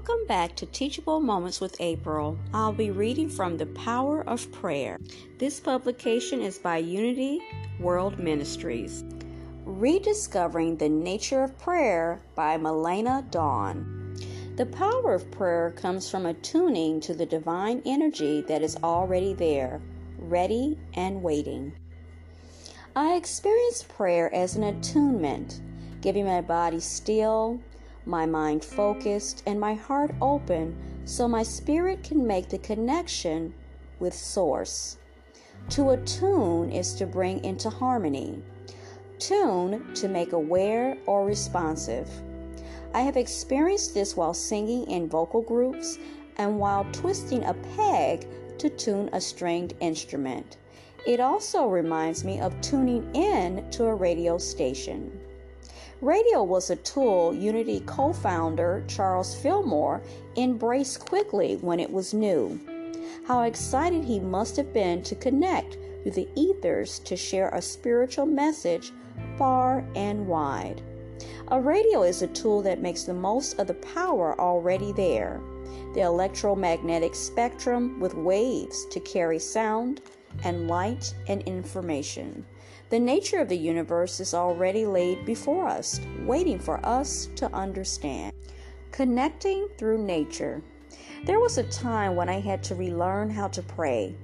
Welcome back to Teachable Moments with April. I'll be reading from The Power of Prayer. This publication is by Unity World Ministries. Rediscovering the Nature of Prayer by Malayna Dawn. The power of prayer comes from attuning to the divine energy that is already there, ready and waiting. I experience prayer as an attunement, giving my body still, my mind focused, and my heart open so my spirit can make the connection with Source. To attune is to bring into harmony. Tune to make aware or responsive. I have experienced this while singing in vocal groups and while twisting a peg to tune a stringed instrument. It also reminds me of tuning in to a radio station. Radio was a tool Unity co founder Charles Fillmore embraced quickly when it was new. How excited he must have been to connect through the ethers to share a spiritual message far and wide. A radio is a tool that makes the most of the power already there the electromagnetic spectrum with waves to carry sound and light and information. The nature of the universe is already laid before us, waiting for us to understand. Connecting through nature. There was a time when I had to relearn how to pray.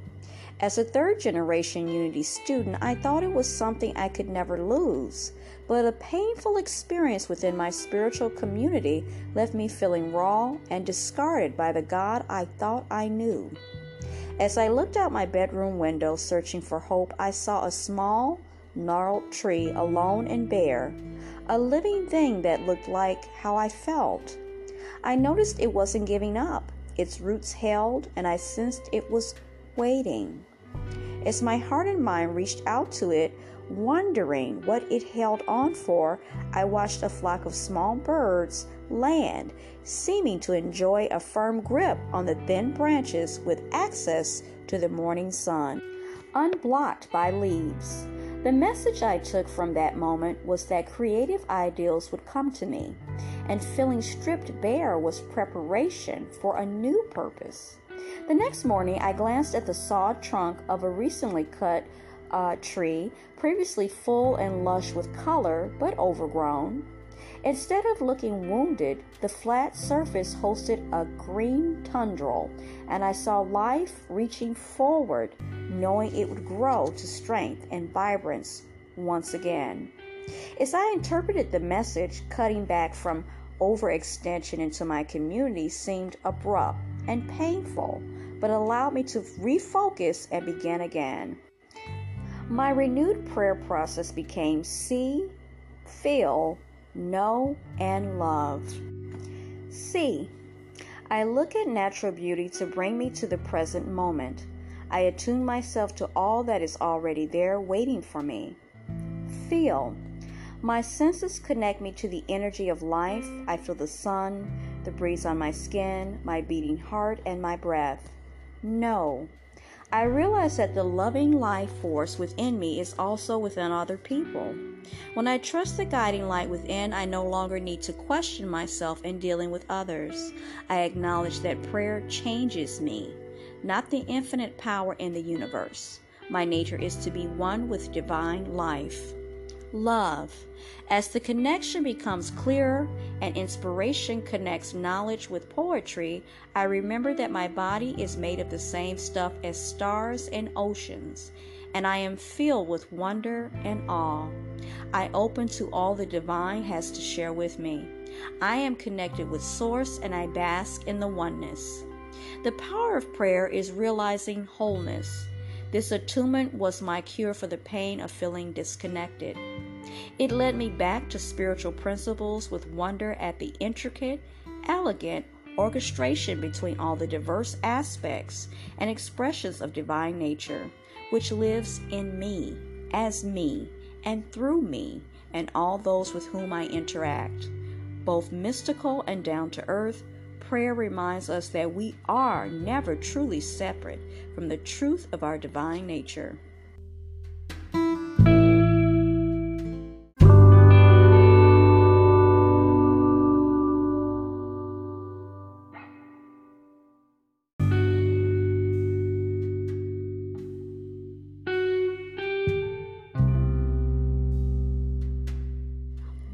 As a third generation Unity student, I thought it was something I could never lose. But a painful experience within my spiritual community left me feeling raw and discarded by the God I thought I knew. As I looked out my bedroom window searching for hope, I saw a small, gnarled tree, alone and bare, a living thing that looked like how I felt. I noticed it wasn't giving up. Its roots held, and I sensed it was waiting. As my heart and mind reached out to it, wondering what it held on for, I watched a flock of small birds land, seeming to enjoy a firm grip on the thin branches with access to the morning sun, unblocked by leaves. The message I took from that moment was that creative ideals would come to me, and feeling stripped bare was preparation for a new purpose. The next morning, I glanced at the sawed trunk of a recently cut uh, tree, previously full and lush with color but overgrown. Instead of looking wounded, the flat surface hosted a green tundra, and I saw life reaching forward knowing it would grow to strength and vibrance once again. As I interpreted the message, cutting back from overextension into my community seemed abrupt and painful, but allowed me to refocus and begin again. My renewed prayer process became see, feel, know, and love. See, I look at natural beauty to bring me to the present moment. I attune myself to all that is already there waiting for me. Feel. My senses connect me to the energy of life. I feel the sun, the breeze on my skin, my beating heart, and my breath. Know. I realize that the loving life force within me is also within other people. When I trust the guiding light within, I no longer need to question myself in dealing with others. I acknowledge that prayer changes me not the infinite power in the universe. My nature is to be one with divine life. Love. As the connection becomes clearer and inspiration connects knowledge with poetry, I remember that my body is made of the same stuff as stars and oceans, and I am filled with wonder and awe. I open to all the divine has to share with me. I am connected with Source and I bask in the oneness. The power of prayer is realizing wholeness. This attunement was my cure for the pain of feeling disconnected. It led me back to spiritual principles with wonder at the intricate, elegant orchestration between all the diverse aspects and expressions of divine nature, which lives in me, as me, and through me, and all those with whom I interact, both mystical and down to earth prayer reminds us that we are never truly separate from the truth of our divine nature.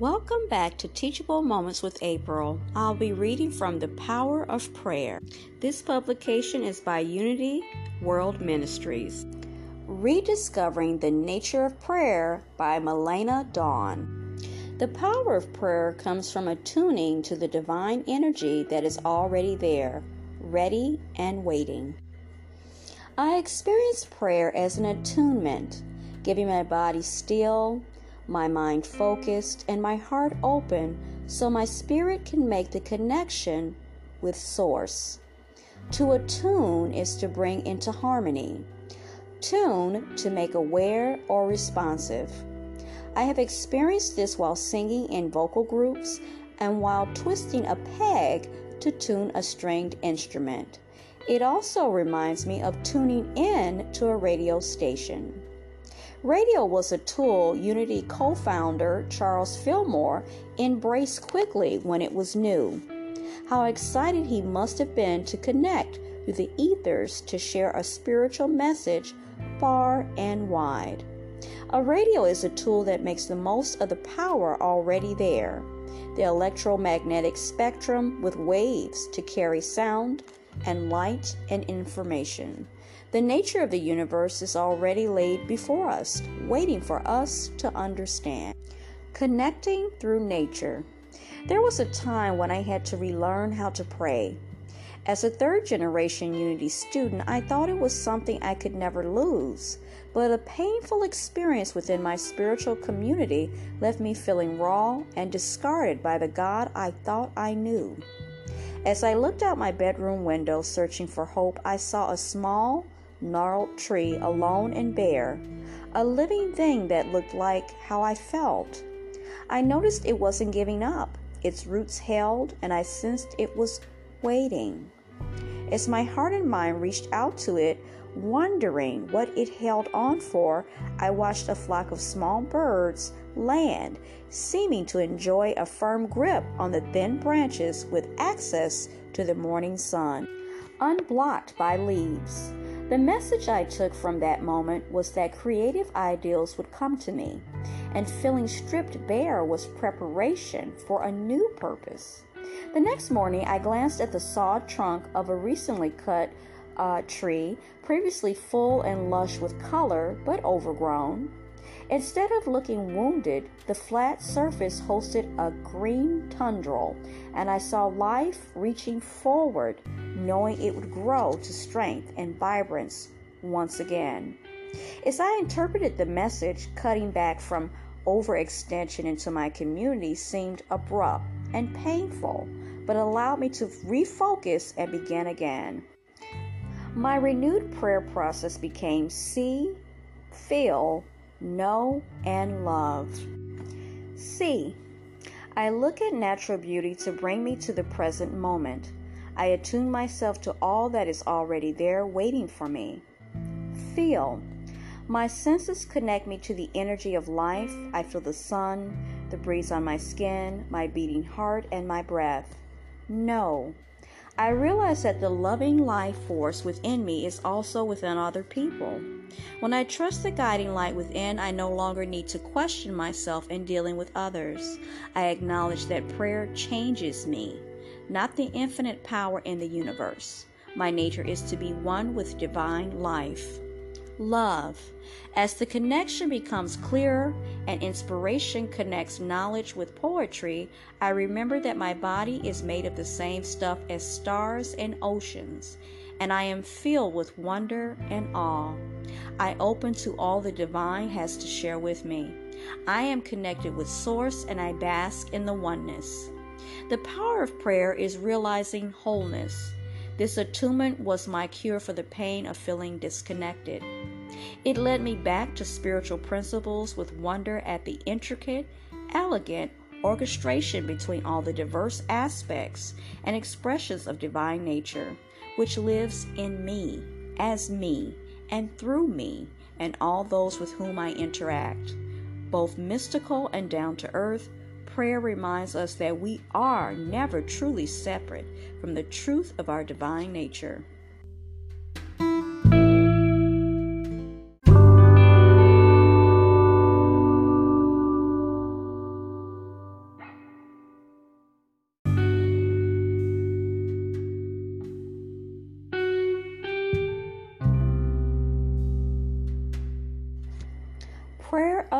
Welcome back to Teachable Moments with April. I'll be reading from The Power of Prayer. This publication is by Unity World Ministries. Rediscovering the Nature of Prayer by Malayna Dawn. The power of prayer comes from attuning to the divine energy that is already there, ready and waiting. I experience prayer as an attunement, giving my body still, my mind focused, and my heart open so my spirit can make the connection with Source. To attune is to bring into harmony. Tune to make aware or responsive. I have experienced this while singing in vocal groups and while twisting a peg to tune a stringed instrument. It also reminds me of tuning in to a radio station. Radio was a tool Unity co founder Charles Fillmore embraced quickly when it was new. How excited he must have been to connect through the ethers to share a spiritual message far and wide. A radio is a tool that makes the most of the power already there the electromagnetic spectrum with waves to carry sound and light and information. The nature of the universe is already laid before us, waiting for us to understand. Connecting through nature. There was a time when I had to relearn how to pray. As a third generation Unity student, I thought it was something I could never lose. But a painful experience within my spiritual community left me feeling raw and discarded by the God I thought I knew. As I looked out my bedroom window searching for hope, I saw a small, gnarled tree, alone and bare, a living thing that looked like how I felt. I noticed it wasn't giving up. Its roots held, and I sensed it was waiting. As my heart and mind reached out to it, wondering what it held on for, I watched a flock of small birds land, seeming to enjoy a firm grip on the thin branches with access to the morning sun, unblocked by leaves. The message I took from that moment was that creative ideals would come to me, and feeling stripped bare was preparation for a new purpose. The next morning, I glanced at the sawed trunk of a recently cut uh, tree, previously full and lush with color but overgrown. Instead of looking wounded, the flat surface hosted a green tundra, and I saw life reaching forward knowing it would grow to strength and vibrance once again. As I interpreted the message, cutting back from overextension into my community seemed abrupt and painful, but allowed me to refocus and begin again. My renewed prayer process became see, feel, know, and love. See, I look at natural beauty to bring me to the present moment. I attune myself to all that is already there waiting for me. Feel. My senses connect me to the energy of life. I feel the sun, the breeze on my skin, my beating heart, and my breath. Know. I realize that the loving life force within me is also within other people. When I trust the guiding light within, I no longer need to question myself in dealing with others. I acknowledge that prayer changes me not the infinite power in the universe. My nature is to be one with divine life. Love. As the connection becomes clearer and inspiration connects knowledge with poetry, I remember that my body is made of the same stuff as stars and oceans, and I am filled with wonder and awe. I open to all the divine has to share with me. I am connected with Source and I bask in the oneness. The power of prayer is realizing wholeness. This attunement was my cure for the pain of feeling disconnected. It led me back to spiritual principles with wonder at the intricate, elegant orchestration between all the diverse aspects and expressions of divine nature, which lives in me, as me, and through me, and all those with whom I interact, both mystical and down to earth prayer reminds us that we are never truly separate from the truth of our divine nature.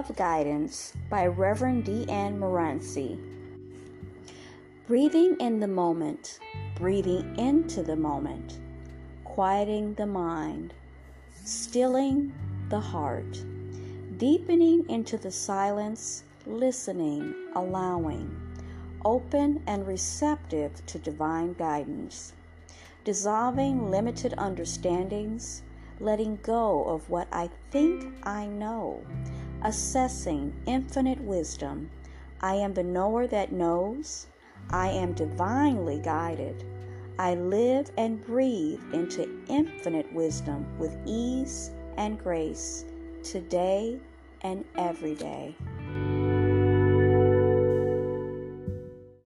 Of Guidance by Reverend DeeAnn Morency. Breathing in the moment, breathing into the moment, quieting the mind, stilling the heart, deepening into the silence, listening, allowing, open and receptive to divine guidance, dissolving limited understandings, letting go of what I think I know, assessing infinite wisdom. I am the knower that knows. I am divinely guided. I live and breathe into infinite wisdom with ease and grace today and every day.